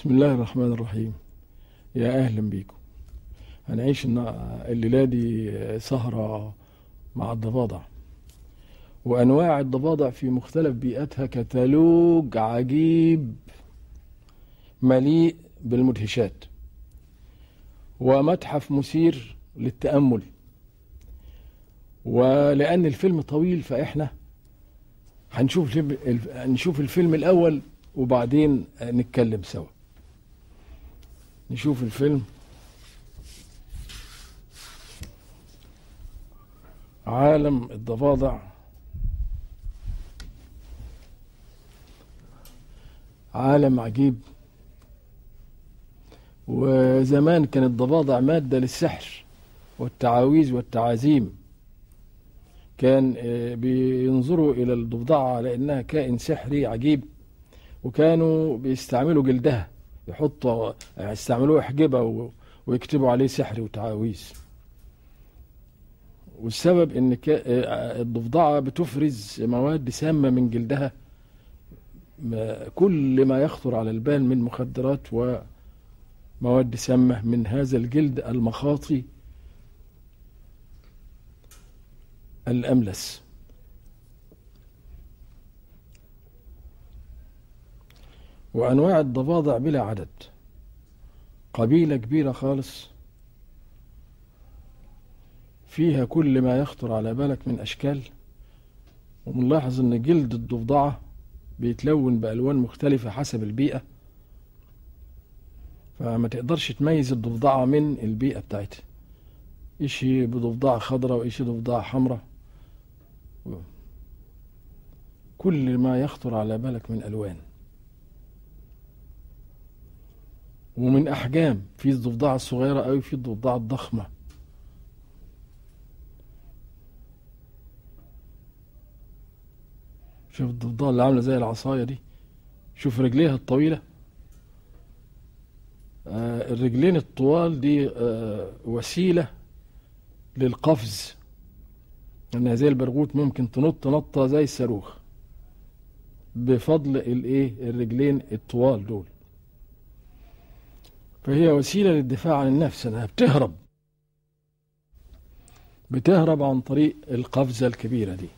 بسم الله الرحمن الرحيم يا أهلا بيكم هنعيش الليلة دي سهرة مع الضفادع. وأنواع الضفادع في مختلف بيئاتها كتالوج عجيب مليء بالمدهشات. ومتحف مثير للتأمل. ولأن الفيلم طويل فإحنا هنشوف نشوف الفيلم الأول وبعدين نتكلم سوا. نشوف الفيلم. عالم الضفادع. عالم عجيب. وزمان كانت الضفادع مادة للسحر والتعاويذ والتعازيم. كان آه، بينظروا إلى الضفدعة على إنها كائن سحري عجيب وكانوا بيستعملوا جلدها. يحطوا يستعملوه أحجبة و- ويكتبوا عليه سحر وتعاويذ. والسبب إن كا- آه، الضفدعة بتفرز مواد سامة من جلدها. كل ما يخطر على البال من مخدرات ومواد سامة من هذا الجلد المخاطي الأملس. وأنواع الضفادع بلا عدد. قبيلة كبيرة خالص. فيها كل ما يخطر على بالك من أشكال. ومنلاحظ إن جلد الضفدعة بيتلون بألوان مختلفة حسب البيئة. فما تقدرش تميز الضفدعة من البيئة بتاعتها. إشي بضفدعة خضراء وإشي ضفدعة حمراء. كل ما يخطر على بالك من ألوان. ومن أحجام في الضفدعة الصغيرة أوي في الضفدعة الضخمة. شوف الضفدعة اللي عاملة زي العصاية دي. شوف رجليها الطويلة. آه الرجلين الطوال دي آه وسيلة للقفز. إنها زي البرغوث ممكن تنط نطة زي الصاروخ. بفضل الإيه؟ الرجلين الطوال دول. فهي وسيلة للدفاع عن النفس إنها بتهرب. بتهرب عن طريق القفزة الكبيرة دي.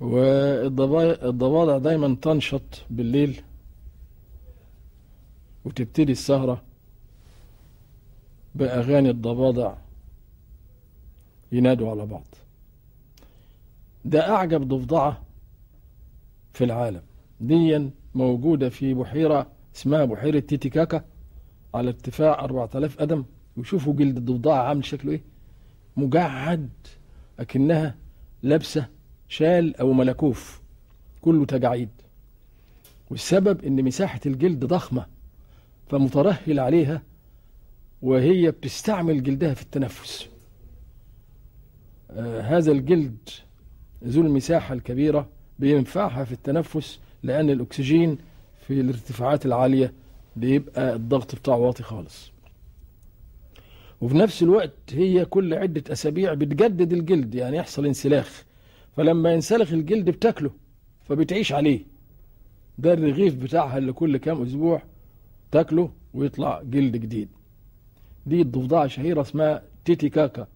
والضفادع دايما تنشط بالليل وتبتدي السهرة بأغاني الضفادع ينادوا على بعض. ده أعجب ضفدعة في العالم. ديا موجودة في بحيرة اسمها بحيرة تيتيكاكا على ارتفاع 4000 قدم وشوفوا جلد الضفدعة عامل شكله إيه؟ مجعد أكنها لابسة شال أو ملكوف. كله تجاعيد. والسبب إن مساحة الجلد ضخمة فمترهل عليها وهي بتستعمل جلدها في التنفس. آه هذا الجلد ذو المساحة الكبيرة بينفعها في التنفس لأن الأكسجين في الارتفاعات العالية بيبقى الضغط بتاعه واطي خالص. وفي نفس الوقت هي كل عدة أسابيع بتجدد الجلد يعني يحصل انسلاخ. فلما ينسلخ الجلد بتاكله فبتعيش عليه. ده الرغيف بتاعها اللي كل كام أسبوع تاكله ويطلع جلد جديد. دي الضفدعة شهيرة اسمها تيتيكاكا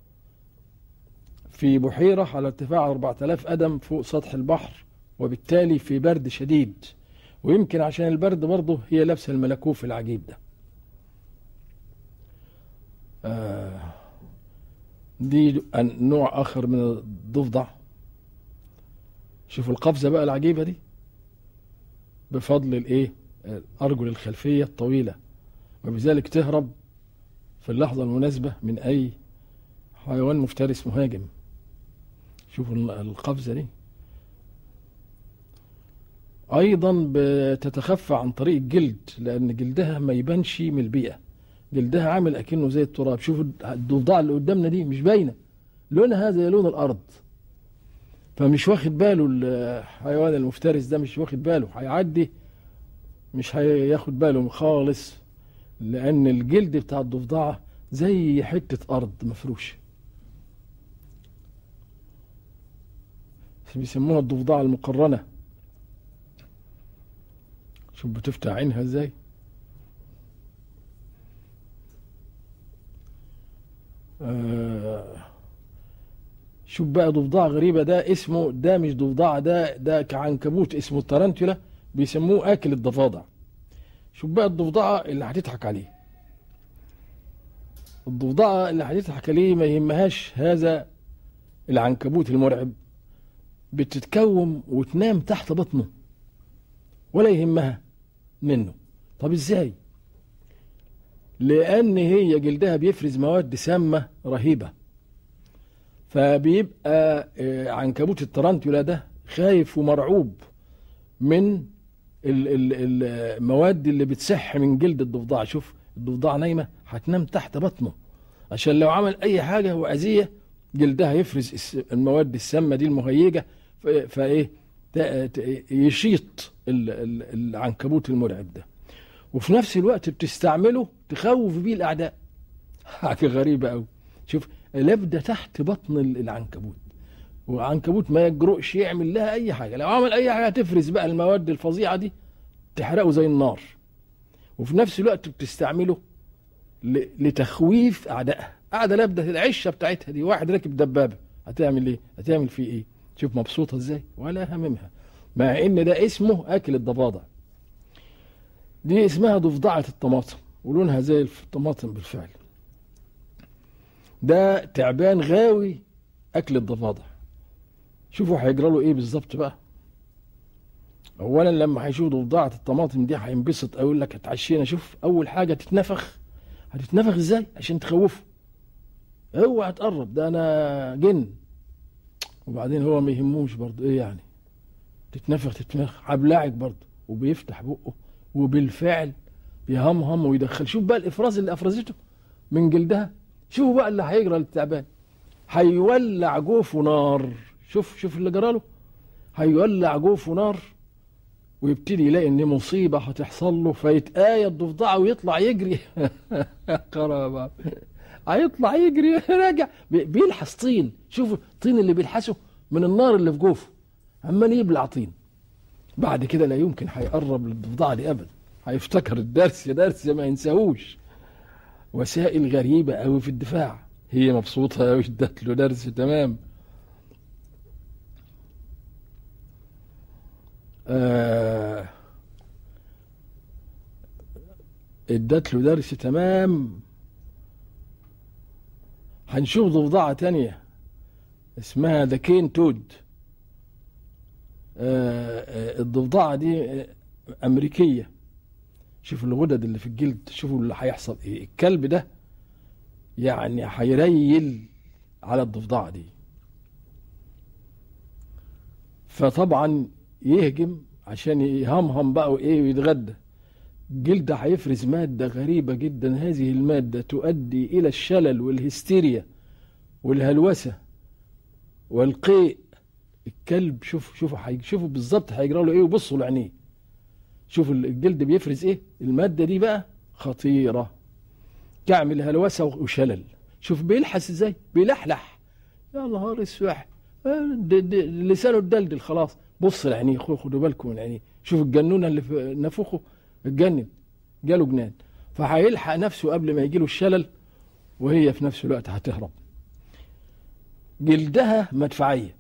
في بحيرة على ارتفاع 4000 قدم فوق سطح البحر. وبالتالي في برد شديد. ويمكن عشان البرد برضه هي لابسة الملكوف العجيب ده. آه دي نوع آخر من الضفدع. شوفوا القفزة بقى العجيبة دي. بفضل الإيه؟ الأرجل الخلفية الطويلة. وبذلك تهرب في اللحظة المناسبة من أي حيوان مفترس مهاجم. شوفوا القفزة دي. أيضا بتتخفى عن طريق الجلد لأن جلدها ما يبانش من البيئة. جلدها عامل أكنه زي التراب. شوفوا الضفدعة اللي قدامنا دي مش باينة. لونها زي لون الأرض. فمش واخد باله الحيوان المفترس ده مش واخد باله. هيعدي مش هياخد باله خالص لأن الجلد بتاع الضفدعة زي حتة أرض مفروشة. بيسموها الضفدعة المقرنة. شوف بتفتح عينها إزاي. آه شوف بقى ضفدع غريبة ده اسمه ده مش ضفدع ده ده كعنكبوت اسمه الترنتولا بيسموه آكل الضفادع. شوف بقى الضفدعة اللي هتضحك عليه. الضفدعة اللي هتضحك عليه ما يهمهاش هذا العنكبوت المرعب. بتتكوم وتنام تحت بطنه ولا يهمها. منه. طب إزاي؟ لأن هي جلدها بيفرز مواد سامة رهيبة. فبيبقى آه، عنكبوت الترنتولا ده خايف ومرعوب من ال- ال- المواد اللي بتسح من جلد الضفدع. شوف الضفدع نايمة هتنام تحت بطنه. عشان لو عمل أي حاجة وأذية جلدها يفرز المواد السامة دي المهيجة. ف- فإيه؟ يشيط ال- ال- العنكبوت المرعب ده. وفي نفس الوقت بتستعمله تخوف بيه الأعداء. حاجة غريبة قوي شوف لابدة تحت بطن ال- العنكبوت. وعنكبوت ما يجرؤش يعمل لها أي حاجة. لو عمل أي حاجة تفرز بقى المواد الفظيعة دي تحرقه زي النار. وفي نفس الوقت بتستعمله لتخويف أعدائها. قاعدة لابدة العشة بتاعتها دي. واحد راكب دبابة. هتعمل إيه؟ هتعمل فيه إيه؟ شوف مبسوطة إزاي؟ ولا هممها. مع إن ده اسمه أكل الضفادع. دي اسمها ضفدعة الطماطم ولونها زي الطماطم بالفعل. ده تعبان غاوي أكل الضفادع. شوفوا هيجرى له إيه بالظبط بقى. اولا لما هيشوف ضفدعة الطماطم دي هينبسط أقول لك اتعشينا شوف أول حاجة تتنفخ. هتتنفخ إزاي؟ عشان تخوفه. اوعى تقرب ده أنا جن. وبعدين هو ما يهموش برضه إيه يعني؟ تتنفخ تتنفخ هبلعك برضه وبيفتح بقه وبالفعل بيهمهم ويدخل. شوف بقى الإفراز اللي أفرزته من جلدها. شوفوا بقى اللي هيجرى للتعبان. هيولع جوفه نار. شوف شوف اللي جراله هيولع جوفه نار ويبتدي يلاقي إن مصيبة هتحصل له فيتآية الضفدعة ويطلع يجري. قرابة هيطلع يجري راجع بي- بيلحس طين. شوفوا الطين اللي بيلحسه من النار اللي في جوفه. عمال يبلع طين بعد كده لا يمكن هيقرب للضفدعه دي ابدا. هيفتكر الدرس درس ما ينساهوش. وسائل غريبة قوي في الدفاع. هي مبسوطة قوي ادت له درس تمام. آه ادت له درس تمام. هنشوف ضفدعة تانية. اسمها ذا كين تود الضفدعة دي آه، أمريكية. شوفوا الغدد اللي في الجلد شوفوا اللي هيحصل إيه. الكلب ده يعني هيريل على الضفدعة دي. فطبعا يهجم عشان يهمهم بقى وإيه ويتغدى. الجلد هيفرز مادة غريبة جدا. هذه المادة تؤدي إلى الشلل والهستيريا والهلوسة والقيء. الكلب شوف شوفوا. شوفوا بالظبط هيجرى له إيه وبصوا لعينيه. شوفوا الجلد بيفرز إيه؟ المادة دي بقى خطيرة. تعمل هلوسه وشلل. شوف بيلحس إزاي؟ بيلحلح. يا نهار اسود آه، لسانه اتدلدل خلاص. بص لعينيه خدوا بالكم من عينيه. شوف الجنونة اللي في نافوخه اتجنن جاله جنان. فهيلحق نفسه قبل ما يجيله الشلل وهي في نفس الوقت هتهرب. جلدها مدفعية.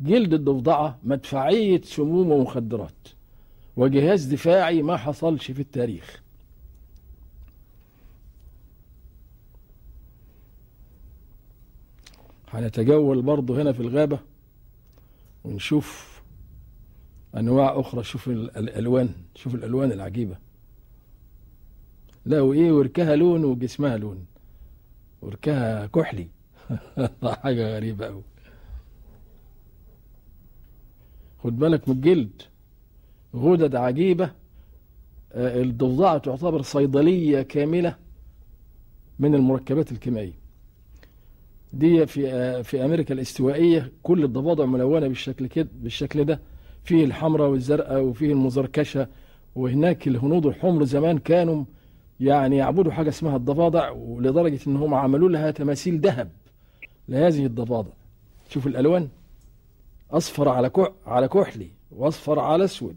جلد الضفدعة مدفعية سموم ومخدرات. وجهاز دفاعي ما حصلش في التاريخ. هنتجول برضه هنا في الغابة ونشوف أنواع أخرى. شوف ال- الألوان. شوف الألوان العجيبة. لا وإيه وركها لون وجسمها لون. وركها كحلي. حاجة غريبة أوي. خد بالك من الجلد. غدد عجيبة. آه، الضفدعة تعتبر صيدلية كاملة من المركبات الكيميائية. دي في آه، في أمريكا الاستوائية كل الضفادع ملونة بالشكل كده بالشكل ده. فيه الحمراء والزرقاء وفيه المزركشة. وهناك الهنود الحمر زمان كانوا يعني يعبدوا حاجة اسمها الضفادع ولدرجة إنهم عملوا لها تماثيل ذهب لهذه الضفادع. شوف الألوان. أصفر على على كحلي وأصفر على أسود.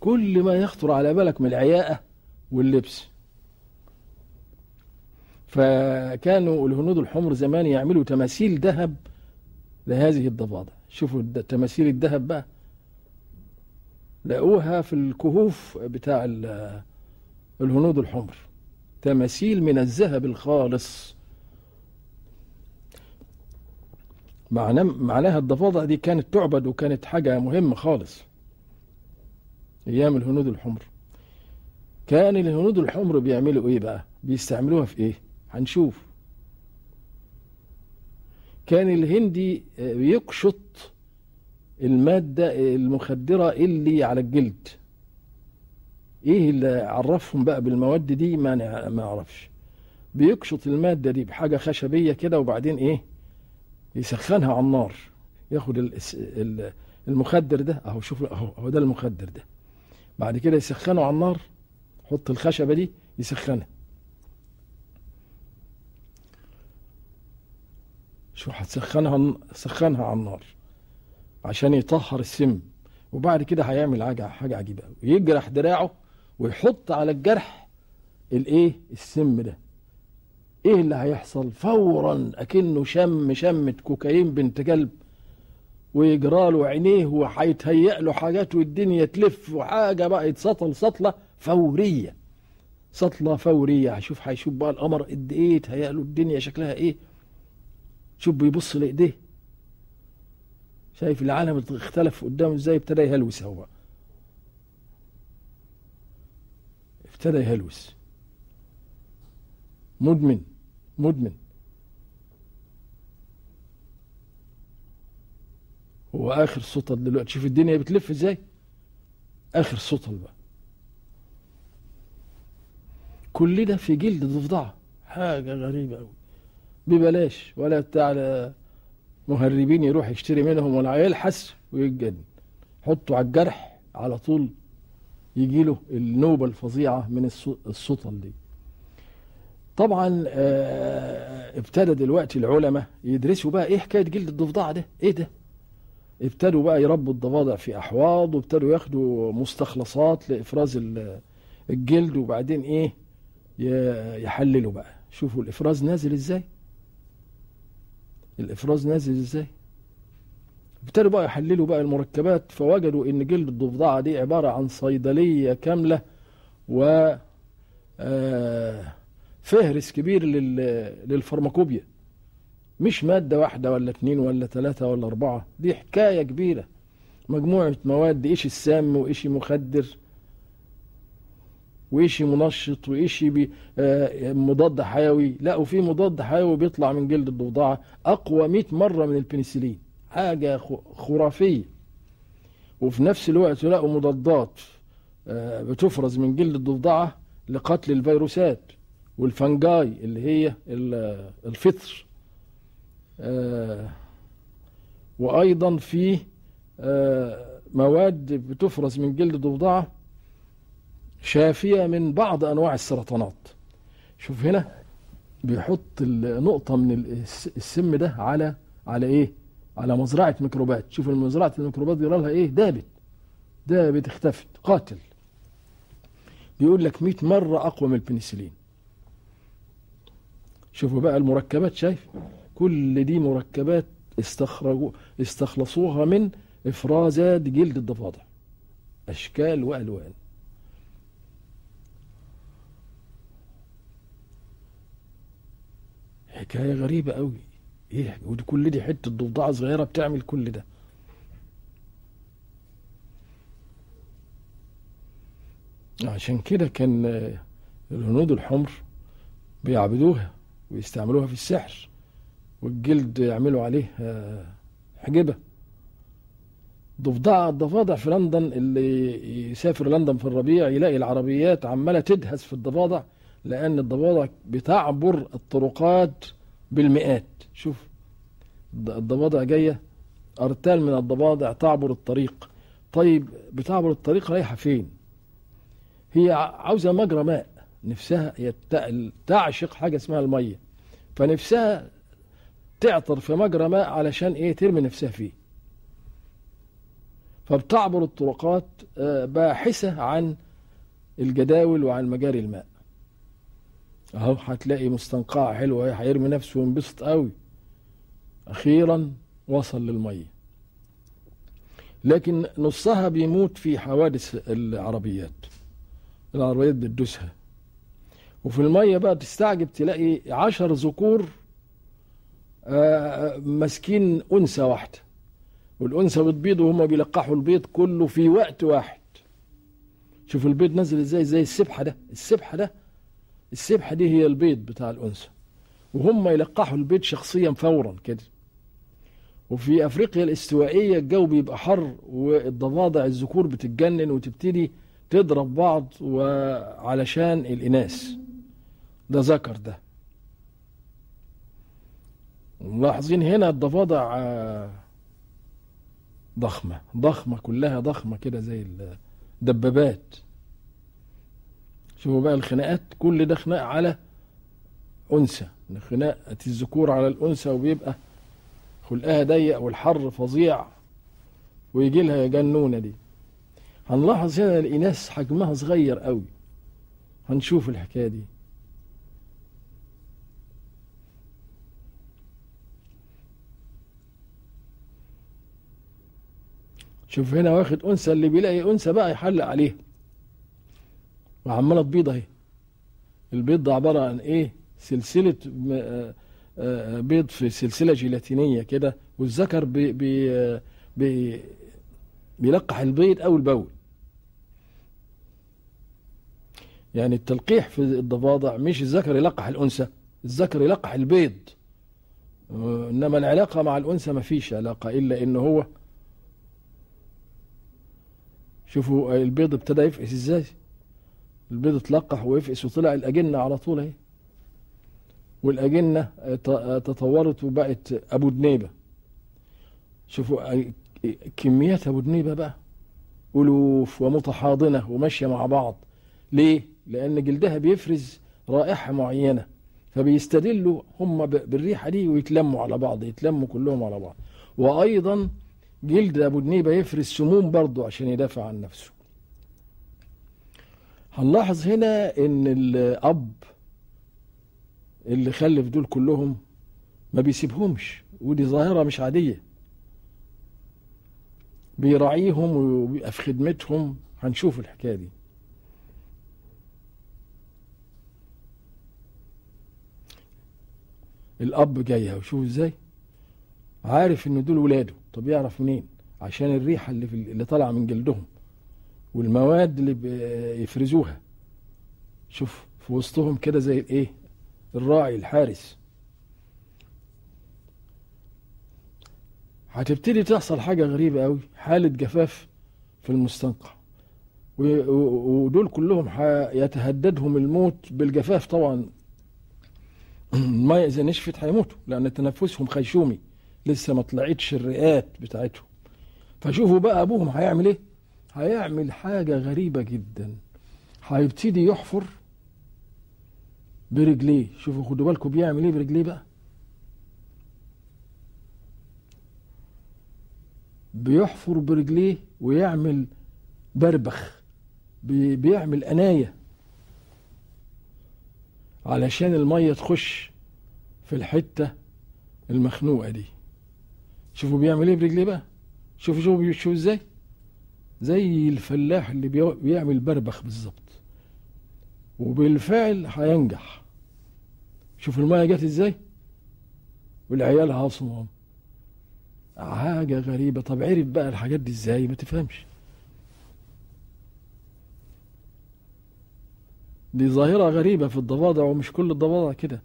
كل ما يخطر على بالك من العياقة واللبس. فكانوا الهنود الحمر زمان يعملوا تماثيل ذهب لهذه الضفادع. شوفوا تماثيل الذهب بقى. لقوها في الكهوف بتاع الهنود الحمر تماثيل من الذهب الخالص. معناها الضفادع دي كانت تعبد وكانت حاجة مهمة خالص. أيام الهنود الحمر. كان الهنود الحمر بيعملوا إيه بقى؟ بيستعملوها في إيه؟ هنشوف. كان الهندي بيقشط المادة المخدرة اللي على الجلد. إيه اللي عرفهم بقى بالمواد دي ما ما أعرفش. بيقشط المادة دي بحاجة خشبية كده وبعدين إيه؟ يسخنها على النار. ياخد المخدر ده. أهو شوف أهو هو ده المخدر ده. بعد كده يسخنه على النار. يحط الخشبة دي يسخنها. شو هتسخنها سخنها على النار عشان يطهر السم. وبعد كده هيعمل حاجة عجيبة قوي يجرح دراعه. ويحط على الجرح الايه؟ السم ده. إيه اللي هيحصل؟ فورا أكنه شم شمة كوكايين بنت كلب ويجرى له عينيه وهيتهيأ له حاجات والدنيا تلف وحاجة بقى يتسطل سطلة فورية. سطلة فورية. هشوف هيشوف بقى القمر قد إيه؟ تهيأ له الدنيا شكلها إيه؟ شوف بيبص لإيديه. شايف العالم اختلف قدامه إزاي؟ ابتدى يهلوس هو. ابتدى يهلوس. مدمن مدمن. هو آخر سطل دلوقتي. شوف الدنيا بتلف إزاي. آخر سطل بقى. كل ده في جلد ضفدعة. حاجة غريبة قوي ببلاش. ولا بتاع مهربين يروح يشتري منهم ولا يلحس ويتجن حطه على الجرح على طول. يجي له النوبة الفظيعة من السطل دي. طبعا ابتدى دلوقتي العلماء يدرسوا بقى إيه حكاية جلد الضفدعة ده. إيه ده؟ ابتدوا بقى يربوا الضفادع في أحواض وابتدوا ياخدوا مستخلصات لإفراز الجلد وبعدين إيه يحللوا بقى. شوفوا الإفراز نازل إزاي. الإفراز نازل إزاي. ابتدوا بقى يحللوا بقى المركبات فوجدوا إن جلد الضفدعة دي عبارة عن صيدلية كاملة و فهرس كبير لل pharmacopoeia. مش مادة واحدة ولا اتنين ولا تلاتة ولا أربعة دي حكاية كبيرة. مجموعة مواد إيش السام وايش مخدر وإشي منشط وإشي آه مضاد حيوي. لا وفي مضاد حيوي بيطلع من جلد الضفدعة أقوى 100 مرة من البنسلين. حاجة خرافية. وفي نفس الوقت لقوا مضادات آه بتفرز من جلد الضفدعة لقتل الفيروسات والفنجاي اللي هي الفطر. آه وأيضا في مواد بتفرز من جلد الضفدعة شافية من بعض أنواع السرطانات. شوف هنا بيحط نقطة من السم ده على على إيه؟ على مزرعة ميكروبات. شوف مزرعة الميكروبات دي لها إيه؟ دابت. دابت اختفت. قاتل. بيقول لك 100 مرة أقوى من البنسلين. شوفوا بقى المركبات شايف؟ كل دي مركبات استخرجوا استخلصوها من افرازات جلد الضفادع. أشكال وألوان. حكاية غريبة قوي إيه ودي كل دي حتة ضفدعه صغيرة بتعمل كل ده. عشان كده كان الهنود الحمر بيعبدوها ويستعملوها في السحر والجلد يعملوا عليه حجبة. ضفدع الضفادع في لندن اللي يسافر لندن في الربيع يلاقي العربيات عمالة تدهس في الضفادع لأن الضفادع بتعبر الطرقات بالمئات. شوف الضفادع جاية أرتال من الضفادع تعبر الطريق. طيب بتعبر الطريق رايحة فين؟ هي عاوزة مجرى ماء نفسها هي تعشق حاجة اسمها المية. فنفسها تعطر في مجرى ماء علشان إيه؟ ترمي نفسها فيه. فبتعبر الطرقات آه، باحثة عن الجداول وعن مجاري الماء. أهو هتلاقي مستنقعة حلوة هيرمي نفسه وينبسط قوي. أخيرا وصل للمية لكن نصها بيموت في حوادث العربيات. العربيات بتدوسها. وفي المية بقى تستعجب تلاقي عشر ذكور آه، ماسكين أنثى واحدة. والأنثى بتبيض وهم بيلقحوا البيض كله في وقت واحد. شوف البيض نزل إزاي؟ زي السبحة ده. السبحة ده السبحة دي هي البيض بتاع الأنثى. وهم يلقحوا البيض شخصيا فورا كده. وفي أفريقيا الإستوائية الجو بيبقى حر والضفادع الذكور بتتجنن وتبتدي تضرب بعض وعلشان الإناث. ده ذكر ده. ملاحظين هنا الضفادع آه، ضخمة ضخمة كلها ضخمة كده زي الدبابات. شوفوا بقى الخناقات كل ده خناق على أنثى. خناقة الذكور على الأنثى وبيبقى خلقها ضيق والحر فظيع ويجي لها جنونة دي. هنلاحظ هنا الإناث حجمها صغير قوي. هنشوف الحكاية دي. شوف هنا واخد أنثى اللي بيلاقي أنثى بقى يحلق عليها. وعمالة تبيض أهي. البيض ده عبارة عن إيه؟ سلسلة آه، بيض في سلسلة جيلاتينية كده والذكر بي بي بي بيلقح البيض أول بأول يعني التلقيح في الضفادع مش الذكر يلقح الأنثى الذكر يلقح البيض. إنما العلاقة مع الأنثى ما فيش علاقة إلا إن هو شوفوا البيض ابتدى يفقس إزاي؟ البيض اتلقح ويفقس وطلع الأجنة على طول أهي. والأجنة تطورت وبقت أبو دنيبة. شوفوا كميات أبو دنيبة بقى. ألوف ومتحاضنة وماشية مع بعض. ليه؟ لأن جلدها بيفرز رائحة معينة. فبيستدلوا هم بالريحة دي ويتلموا على بعض يتلموا كلهم على بعض. وأيضا جلد أبو دنيبة يفرز سموم برضه عشان يدافع عن نفسه. هنلاحظ هنا إن الاب اللي خلف دول كلهم ما بيسيبهمش ودي ظاهرة مش عادية. بيراعيهم ويبقى في خدمتهم. هنشوف الحكاية دي. الأب جاي وشوف إزاي؟ عارف إن دول ولاده. طب يعرف منين؟ عشان الريحة اللي, في اللي طالعة من جلدهم والمواد اللي بيفرزوها شوف في وسطهم كده زي الإيه؟ الراعي الحارس. هتبتدي تحصل حاجة غريبة أوي حالة جفاف في المستنقع. ودول كلهم يتهددهم الموت بالجفاف طبعا. المية إذا نشفت هيموتوا لأن تنفسهم خيشومي لسه ما طلعتش الرئات بتاعتهم. فشوفوا بقى أبوهم هيعمل إيه؟ هيعمل حاجة غريبة جدا. هيبتدي يحفر برجليه. شوفوا خدوا بالكم بيعمل إيه برجليه بقى؟ بيحفر برجليه ويعمل بربخ. بيعمل أناية. علشان المية تخش في الحتة المخنوقة دي. شوفوا بيعمل إيه برجليه بقى؟ شوفوا شوفوا شوفوا إزاي؟ زي الفلاح اللي بيعمل بربخ بالظبط. وبالفعل هينجح. شوف المايه جت إزاي؟ والعيال عاصمهم حاجة غريبة. طب عرف بقى الحاجات دي إزاي؟ ما تفهمش. دي ظاهرة غريبة في الضفادع ومش كل الضفادع كده.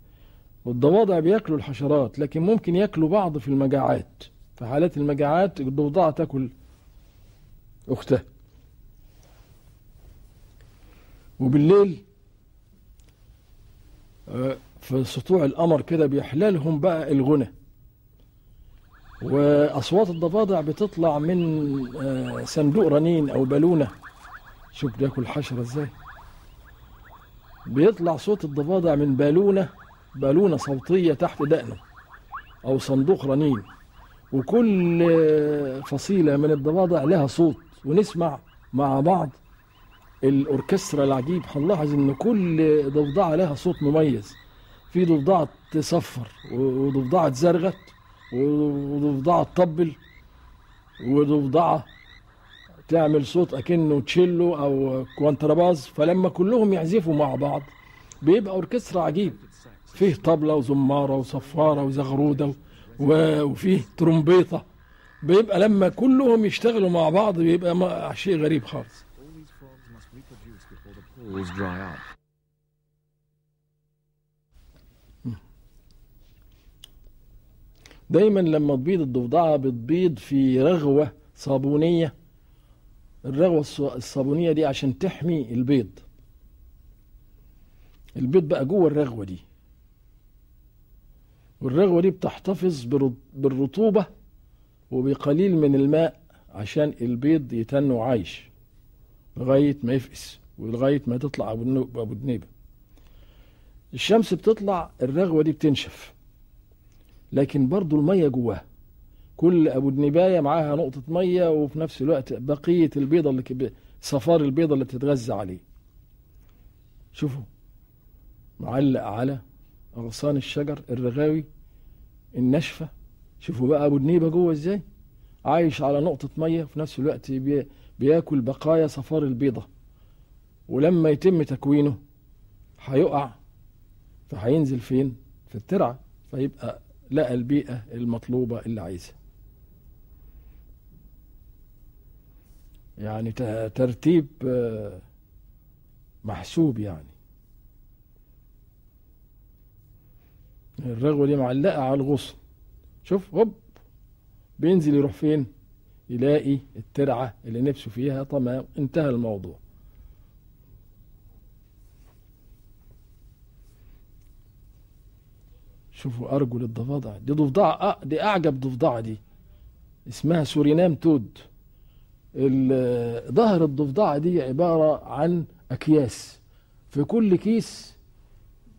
والضفادع بياكلوا الحشرات لكن ممكن ياكلوا بعض في المجاعات في حالات المجاعات الضفدعة تاكل أختها. وبالليل آه، في سطوع القمر كده بيحلالهم بقى الغنى. وأصوات الضفادع بتطلع من آه، صندوق رنين أو بالونة. شوف بياكل حشرة إزاي. بيطلع صوت الضفادع من بالونة بالونة صوتية تحت دقنه أو صندوق رنين. وكل فصيلة من الضفادع لها صوت. ونسمع مع بعض الأوركسترا العجيب. هنلاحظ إن كل ضفدعة لها صوت مميز. في ضفدعة تصفر وضفدعة تزرغت وضفدعة تطبل وضفدعة تعمل صوت أكنه تشيلو أو contrabass فلما كلهم يعزفوا مع بعض بيبقى أوركسترا عجيب. فيه طبلة وزمارة وصفارة وزغرودة وفيه ترومبيطة. بيبقى لما كلهم يشتغلوا مع بعض بيبقى شيء غريب خالص. دايما لما تبيض الضفدعة بتبيض في رغوة صابونية. الرغوة الصابونية دي عشان تحمي البيض. البيض بقى جوه الرغوة دي. والرغوة دي بتحتفظ بالرطوبة وبقليل من الماء عشان البيض يتنو عايش لغاية ما يفقس ولغاية ما تطلع أبو دنيبة الشمس بتطلع الرغوة دي بتنشف. لكن برضو المية جواها كل أبو دنيباية معاها نقطة مية وفي نفس الوقت بقية البيضة اللي صفار البيضة اللي تتغذى عليه. شوفوا معلق على أغصان الشجر الرغاوي الناشفة. شوفوا بقى أبو دنيبة جوه إزاي؟ عايش على نقطة مية في نفس الوقت بي بياكل بقايا صفار البيضة. ولما يتم تكوينه هيقع فهينزل فين؟ في الترعة فيبقى لقى البيئة المطلوبة اللي عايزها. يعني ترتيب محسوب يعني. الرغوة دي معلقة على الغصن. شوف هوب بينزل يروح فين؟ يلاقي الترعة اللي نفسه فيها. تمام انتهى الموضوع. شوفوا أرجل الضفادع دي ضفدعة دي أعجب ضفدعة دي. اسمها سورينام تود. ظهر الضفدعة دي عبارة عن أكياس. في كل كيس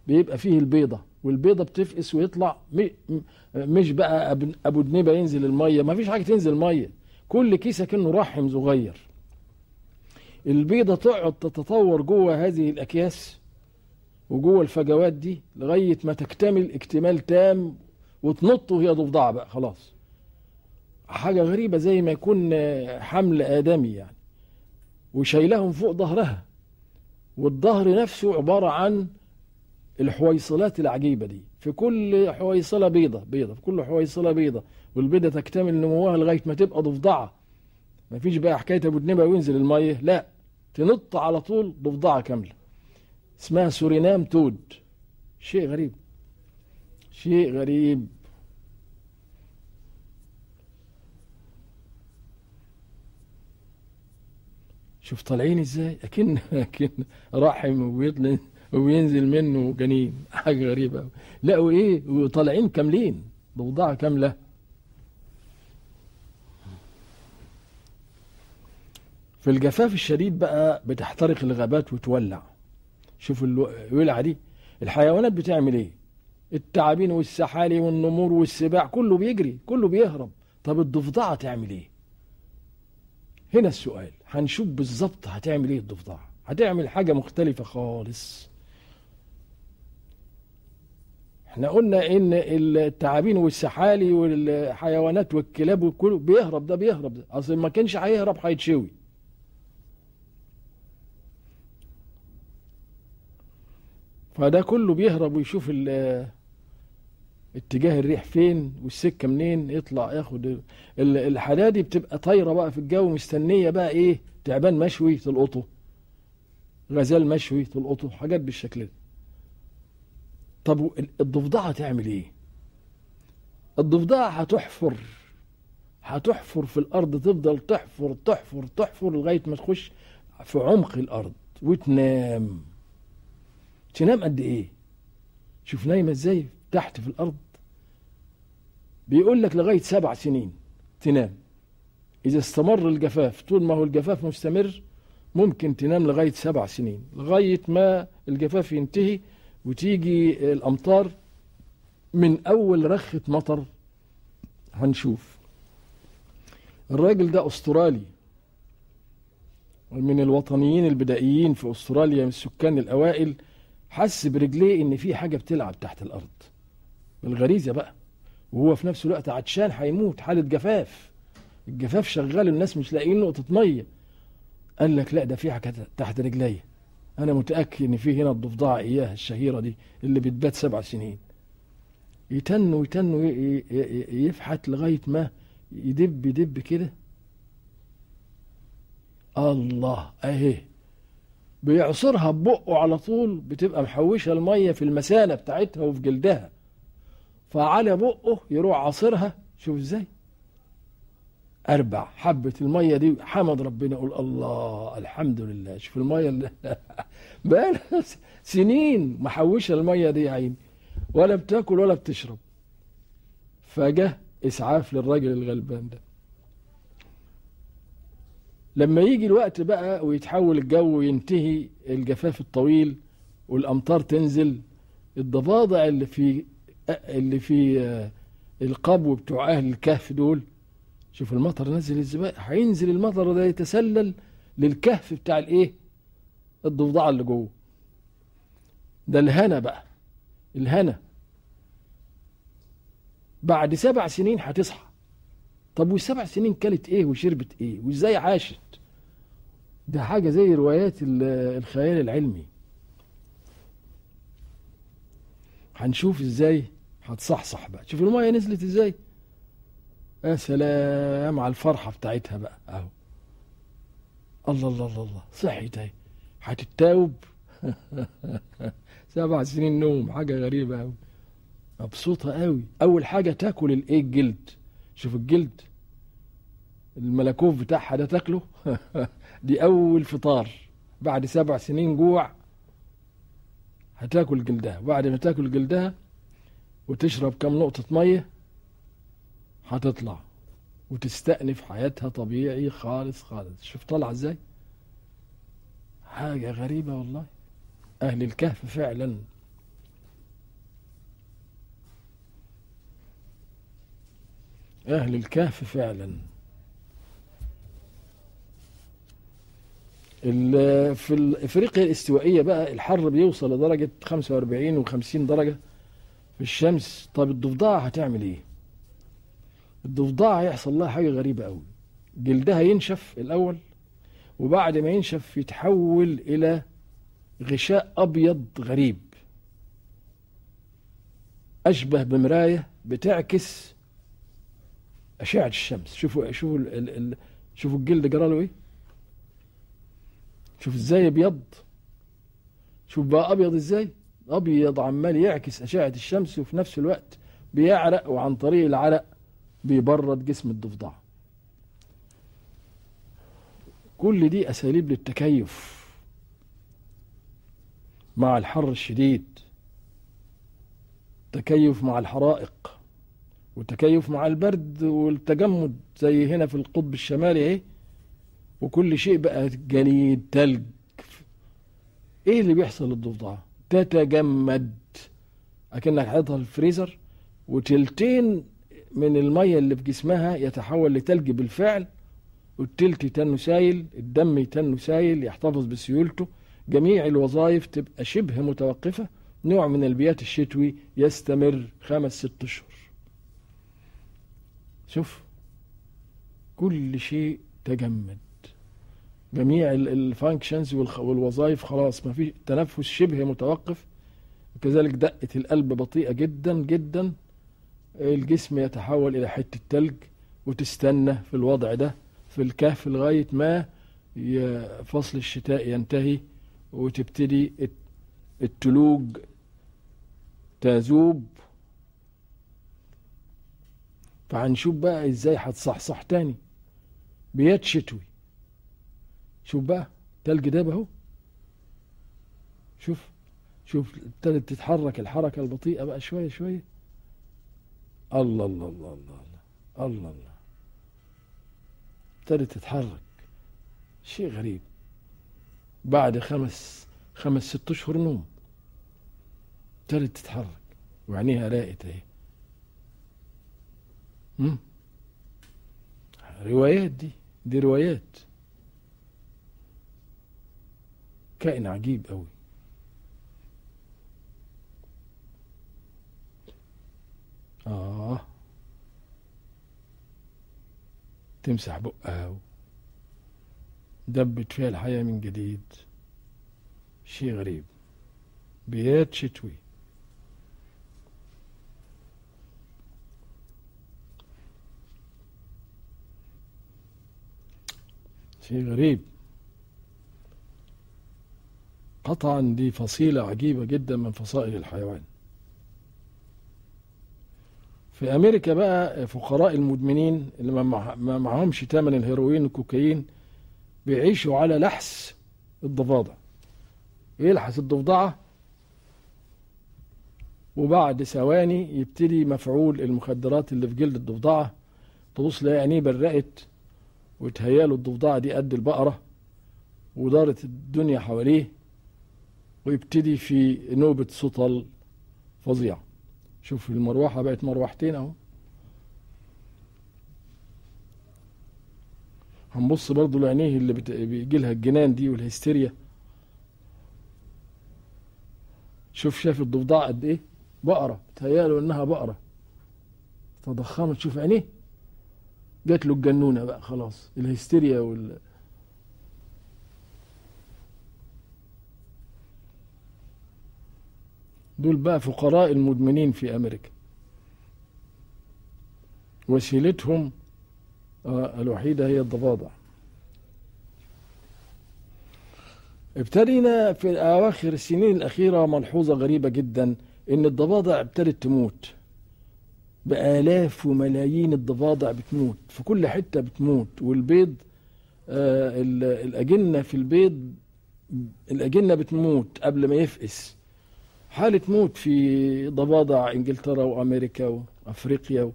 بيبقى فيه البيضة والبيضة بتفقس ويطلع مش بقى أبو دنيبة ينزل المية ما فيش حاجة تنزل مية. كل كيس كأنه رحم صغير. البيضة تقعد تتطور جوه هذه الأكياس. وجوه الفجوات دي لغاية ما تكتمل اكتمال تام وتنط وهي ضفدعة بقى خلاص. حاجة غريبة زي ما يكون حمل آدمي يعني. وشايلهم فوق ظهرها. والظهر نفسه عبارة عن الحويصلات العجيبة دي. في كل حويصلة بيضة بيضة في كل حويصلة بيضة. والبيضة تكتمل نموها لغاية ما تبقى ضفدعة. مفيش بقى حكاية أبو دنيبة وينزل المية لا. تنط على طول ضفدعة كاملة. اسمها سورينام تود. شيء غريب. شيء غريب. شوف طالعين إزاي؟ اكن أكن رحم وبيطلع وبينزل منه جنين. حاجة غريبة لا وإيه؟ وطالعين كاملين. ضفدعه كاملة. في الجفاف الشديد بقى بتحترق الغابات وتولع. شوف الولعة دي. الحيوانات بتعمل إيه؟ التعابين والسحالي والنمور والسباع كله بيجري كله بيهرب. طب الضفدعة تعمل إيه؟ هنا السؤال هنشوف بالظبط هتعمل إيه الضفدعة؟ هتعمل حاجة مختلفة خالص. إحنا قلنا إن التعابين والسحالي والحيوانات والكلاب وكله بيهرب ده بيهرب. ده أصل ما كانش هيهرب هيتشوي. فده كله بيهرب ويشوف اتجاه الريح فين والسكة منين يطلع ياخد الحدادي بتبقى طايرة بقى في الجو مستنية بقى إيه تعبان مشوي تلقطه غزال مشوي تلقطه حاجات بالشكل ده. طب الضفدعة تعمل إيه؟ الضفدعة هتحفر هتحفر في الأرض تفضل تحفر تحفر تحفر لغاية ما تخش في عمق الأرض وتنام. تنام قد إيه؟ شوف نايمة إزاي تحت في الأرض. بيقول لك لغاية سبع سنين تنام. إذا استمر الجفاف طول ما هو الجفاف مستمر ممكن تنام لغاية سبع سنين لغاية ما الجفاف ينتهي وتيجي الأمطار من أول رخة مطر. هنشوف. الراجل ده أسترالي. من الوطنيين البدائيين في أستراليا من السكان الأوائل. حس برجليه إن في حاجة بتلعب تحت الأرض. بالغريزه بقى. وهو في نفس الوقت عطشان هيموت حالة جفاف. الجفاف شغال الناس مش لاقيين نقطة مية. قال لك لا ده في حاجة تحت رجليا أنا متأكد إن في هنا الضفدعة إياها الشهيرة دي اللي بتبات سبع سنين. يتن ويتن يفحت لغاية ما يدب يدب كده. الله أهي. بيعصرها ببقه على طول بتبقى محوشة المية في المثانه بتاعتها وفي جلدها. فعلى بقه يروح عاصرها. شوف إزاي؟ أربع حبة المية دي حمد ربنا يقول الله الحمد لله. شوف المية اللي بقى سنين محوشة المية دي يا عيني. ولا بتاكل ولا بتشرب. فجه إسعاف للراجل الغلبان ده. لما يجي الوقت بقى ويتحول الجو وينتهي الجفاف الطويل والأمطار تنزل الضفادع اللي في اللي في آه، القبو بتوع أهل الكهف دول شوف المطر نزل إزاي؟ هينزل المطر ده يتسلل للكهف بتاع الإيه؟ الضفدعة اللي جوه. ده الهنا بقى الهنا. بعد سبع سنين هتصحى. طب والسبع سنين كلت إيه وشربت إيه؟ وإزاي عاشت؟ ده حاجة زي روايات ال- الخيال العلمي. هنشوف إزاي؟ هتصحصح بقى. شوف المية نزلت إزاي؟ يا سلام على الفرحة بتاعتها بقى أهو. الله الله الله الله. صحيت اهي هتتاوب؟ سبع سنين نوم. حاجة غريبة أوي. مبسوطة أوي. أول حاجة تاكل الإيه؟ الجلد. شوف الجلد. الملكوف بتاعها ده تاكله؟ دي أول فطار. بعد سبع سنين جوع هتاكل جلدها. بعد ما تاكل جلدها وتشرب كم نقطة مية هتطلع وتستأنف حياتها طبيعي خالص خالص. شوف طالعة إزاي؟ حاجة غريبة والله. أهل الكهف فعلا. أهل الكهف فعلا. في افريقيا الاستوائية بقى الحر بيوصل لدرجة 45 و50 درجة في الشمس. طب الضفدعة هتعمل إيه؟ الضفدعة هيحصل لها حاجة غريبة قوي جلدها ينشف الأول وبعد ما ينشف يتحول إلى غشاء أبيض غريب. أشبه بمراية بتعكس أشعة الشمس. شوفوا شوفوا شوفوا الجلد جرى له إيه؟ شوف إزاي أبيض. شوف بقى أبيض إزاي. أبيض عمال يعكس أشعة الشمس وفي نفس الوقت بيعرق وعن طريق العرق بيبرد جسم الضفدع. كل دي أساليب للتكيف مع الحر الشديد. تكيف مع الحرائق وتكيف مع البرد والتجمد زي هنا في القطب الشمالي اهي وكل شيء بقى جليد تلج. إيه اللي بيحصل للضفدعه تتجمد. أكنك حاططها في الفريزر وتلتين من المية اللي في جسمها يتحول لتلج بالفعل والتلت يتنه سايل الدم يتنه سايل يحتفظ بسيولته. جميع الوظائف تبقى شبه متوقفة. نوع من البيات الشتوي يستمر خمس ست اشهر شوف كل شيء تجمد. جميع الفانكشنز والوظائف خلاص ما في تنفس شبه متوقف. كذلك دقة القلب بطيئة جدا جدا. الجسم يتحول إلى حتة تلج وتستنى في الوضع ده في الكهف لغاية ما فصل الشتاء ينتهي وتبتدي التلوج تذوب. فهنشوف بقى إزاي هتصحصح تاني. بيات شتوي. شوف بقى تلج داب اهو شوف شوف ابتدت تتحرك الحركة البطيئة بقى شوية شوية. الله الله الله الله الله الله الله. ابتدت تتحرك. شيء غريب. بعد خمس خمس ست أشهر نوم. ابتدت تتحرك. وعينيها راقت أهي. روايات دي دي روايات. كائن عجيب قوي آه. تمسح بقها دبت فيها الحياة من جديد. شيء غريب. بيات شتوي شيء غريب. قطعا دي فصيلة عجيبة جدا من فصائل الحيوان. في أمريكا بقى فقراء المدمنين اللي ما معهمش تمن الهيروين والكوكايين بيعيشوا على لحس الضفادع. يلحس الضفدعة؟ وبعد ثواني يبتدي مفعول المخدرات اللي في جلد الضفدعة تبص لها عينيه برقت وتهياله الضفدعة دي قد البقرة ودارت الدنيا حواليه. ويبتدي في نوبة سطل فظيعة شوف المروحة بقت مروحتين أهو. هنبص برضو لعينيه اللي بيجي لها الجنان دي والهستيريا. شوف شاف الضفدع قد إيه؟ بقرة. تهيأله إنها بقرة. تضخمت. شوف عينيه. جات له الجنونة بقى خلاص. الهستيريا وال دول بقى فقراء المدمنين في أمريكا. وسيلتهم الوحيدة هي الضفادع. ابتدينا في أواخر السنين الأخيرة ملحوظة غريبة جدا إن الضفادع ابتدت تموت. بآلاف وملايين الضفادع بتموت. في كل حتة بتموت. والبيض آه الأجنة في البيض الأجنة بتموت قبل ما يفقس. حالة موت في ضفادع إنجلترا وأمريكا وأفريقيا.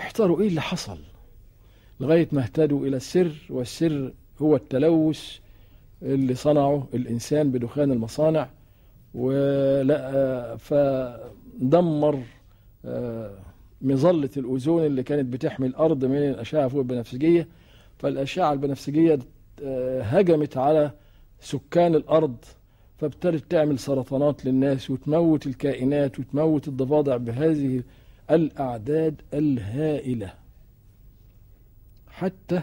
احتاروا إيه اللي حصل لغاية ما اهتدوا إلى السر والسر هو التلوث اللي صنعه الإنسان بدخان المصانع ولا فدمر مظلة الأوزون اللي كانت بتحمي الأرض من الأشعة فوق البنفسجية. فالأشعة البنفسجية هجمت على سكان الأرض فابتدت تعمل سرطانات للناس وتموت الكائنات وتموت الضفادع بهذه الأعداد الهائلة. حتى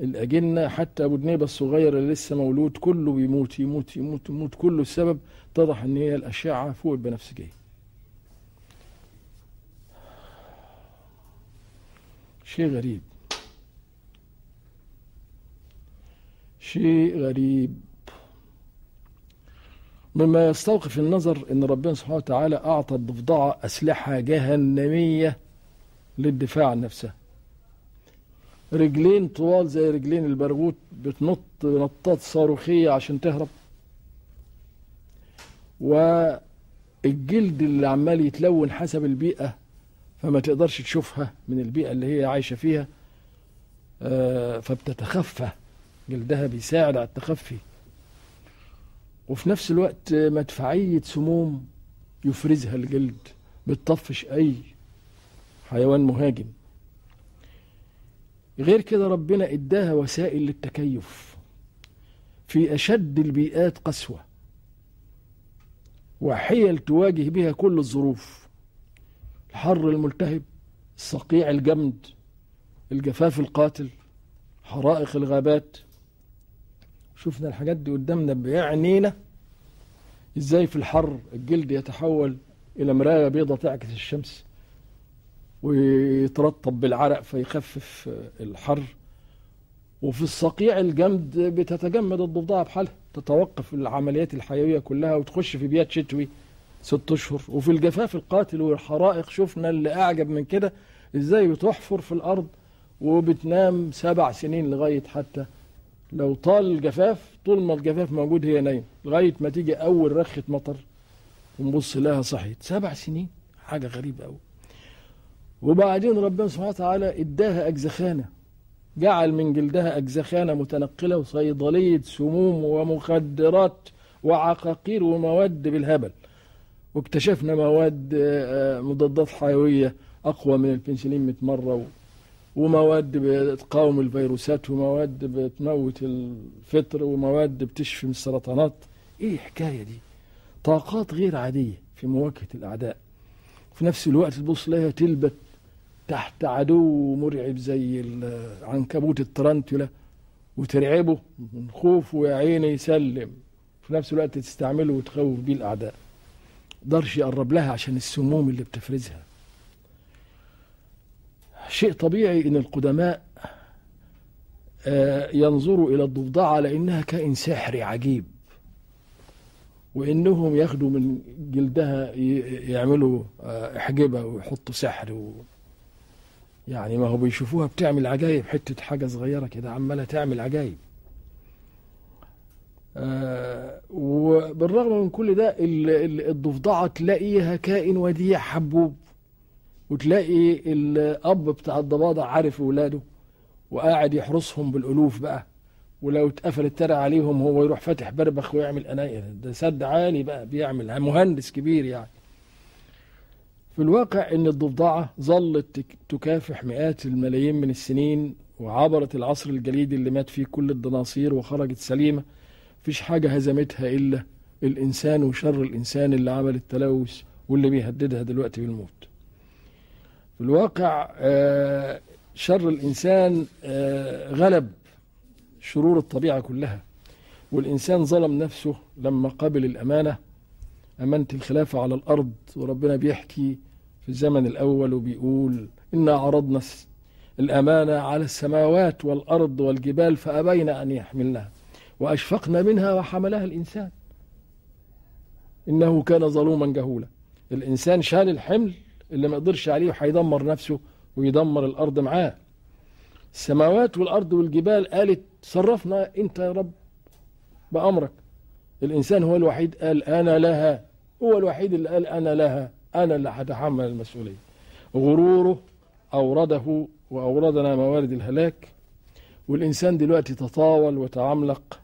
الأجنة حتى أبو دنيبة الصغير اللي لسه مولود كله بيموت يموت يموت يموت. كله السبب اتضح إن هي الأشعة فوق البنفسجية شيء غريب. شيء غريب. مما يستوقف النظر إن ربنا سبحانه وتعالى أعطى الضفدعه أسلحة جهنمية للدفاع عن نفسها رجلين طوال زي رجلين البرغوث بتنط نطات صاروخية عشان تهرب. والجلد اللي عمال يتلون حسب البيئة فما تقدرش تشوفها من البيئة اللي هي عايشة فيها فبتتخفى. جلدها بيساعد على التخفي. وفي نفس الوقت مدفعية سموم يفرزها الجلد بتطفش أي حيوان مهاجم. غير كده ربنا إداها وسائل للتكيف. في أشد البيئات قسوة وحيل تواجه بها كل الظروف. الحر الملتهب الصقيع الجمد الجفاف القاتل حرائق الغابات. شفنا الحاجات دي قدامنا بعينينا. إزاي في الحر الجلد يتحول إلى مراية بيضة تعكس الشمس ويترطب بالعرق فيخفف الحر. وفي الصقيع الجمد بتتجمد الضفدعة بحالها تتوقف العمليات الحيوية كلها وتخش في بيات شتوي ست أشهر. وفي الجفاف القاتل والحرائق شفنا اللي أعجب من كده إزاي بتحفر في الأرض وبتنام سبع سنين لغاية حتى لو طال الجفاف طول ما الجفاف موجود هي نايم لغاية ما تيجي أول رخة مطر ونبص لها صحيت. سبع سنين؟ حاجة غريبة أوي. وبعدين ربنا سبحانه وتعالى إداها أجزخانة. جعل من جلدها أجزخانة متنقلة وصيدلية سموم ومخدرات وعقاقير ومواد بالهبل. واكتشفنا مواد مضادات حيوية أقوى من البنسلين 100 مرة ومواد بتقاوم الفيروسات ومواد بتموت الفطر ومواد بتشفي من السرطانات. إيه الحكاية دي؟ طاقات غير عادية في مواجهة الأعداء. في نفس الوقت تبص لها تلبت تحت عدو مرعب زي عنكبوت الترنتولا وترعبه من خوفه يا عيني يسلم. في نفس الوقت تستعمله وتخوف بيه الأعداء. قدرش يقرب لها عشان السموم اللي بتفرزها. شيء طبيعي إن القدماء ينظروا إلى الضفدعه لانها كائن سحري عجيب وإنهم ياخدوا من جلدها يعملوا إحجبة ويحطوا سحر و يعني ما هو بيشوفوها بتعمل عجايب حتة حاجة صغيرة كده عمالة تعمل عجايب. آه وبالرغم من كل ده الضفدعة تلاقيها كائن وديع حبوب. وتلاقي الأب بتاع الضباضع عارف اولاده وقاعد يحرسهم بالألوف بقى ولو اتقفل الترع عليهم هو يروح فاتح بربخ ويعمل اناير ده سد عالي بقى بيعمل مهندس كبير يعني. في الواقع إن الضفدعة ظلت تكافح مئات الملايين من السنين وعبرت العصر الجليدي اللي مات فيه كل الدناصير وخرجت سليمة. مفيش حاجة هزمتها إلا الإنسان وشر الإنسان اللي عمل التلوث واللي بيهددها دلوقتي بالموت. في الواقع شر الإنسان غلب شرور الطبيعة كلها. والإنسان ظلم نفسه لما قبل الأمانة. أمانة الخلافه على الأرض وربنا بيحكي في الزمن الأول وبيقول إنا عرضنا الأمانة على السماوات والأرض والجبال فأبين أن يحملنها. وأشفقنا منها وحملها الإنسان. إنه كان ظلوما جهولا. الإنسان شال الحمل اللي ما قدرش عليه وهيدمر نفسه ويدمر الأرض معاه. السماوات والأرض والجبال قالت صرفنا أنت يا رب بأمرك. الإنسان هو الوحيد قال أنا لها. هو الوحيد اللي قال أنا لها. أنا اللي هتحمل المسؤولية. غروره أورده وأوردنا موارد الهلاك. والإنسان دلوقتي تطاول وتعملق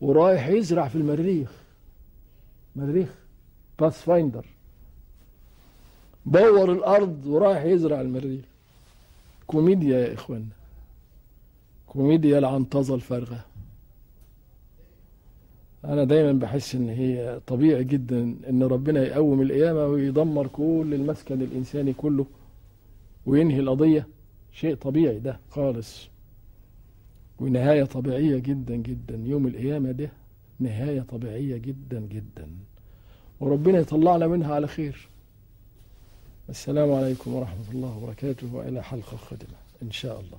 ورايح يزرع في المريخ. مريخ باث فايندر بور الأرض ورايح يزرع المريخ. كوميديا يا اخوانا كوميديا العنطزه الفارغه أنا دايما بحس إن هي طبيعي جدا إن ربنا يقوم القيامة ويدمر كل المسكن الإنساني كله وينهي القضية. شيء طبيعي ده خالص. ونهاية طبيعية جدا جدا. يوم القيامة ده نهاية طبيعية جدا جدا. وربنا يطلعنا منها على خير. السلام عليكم ورحمة الله وبركاته وإلى حلقة قادمة إن شاء الله.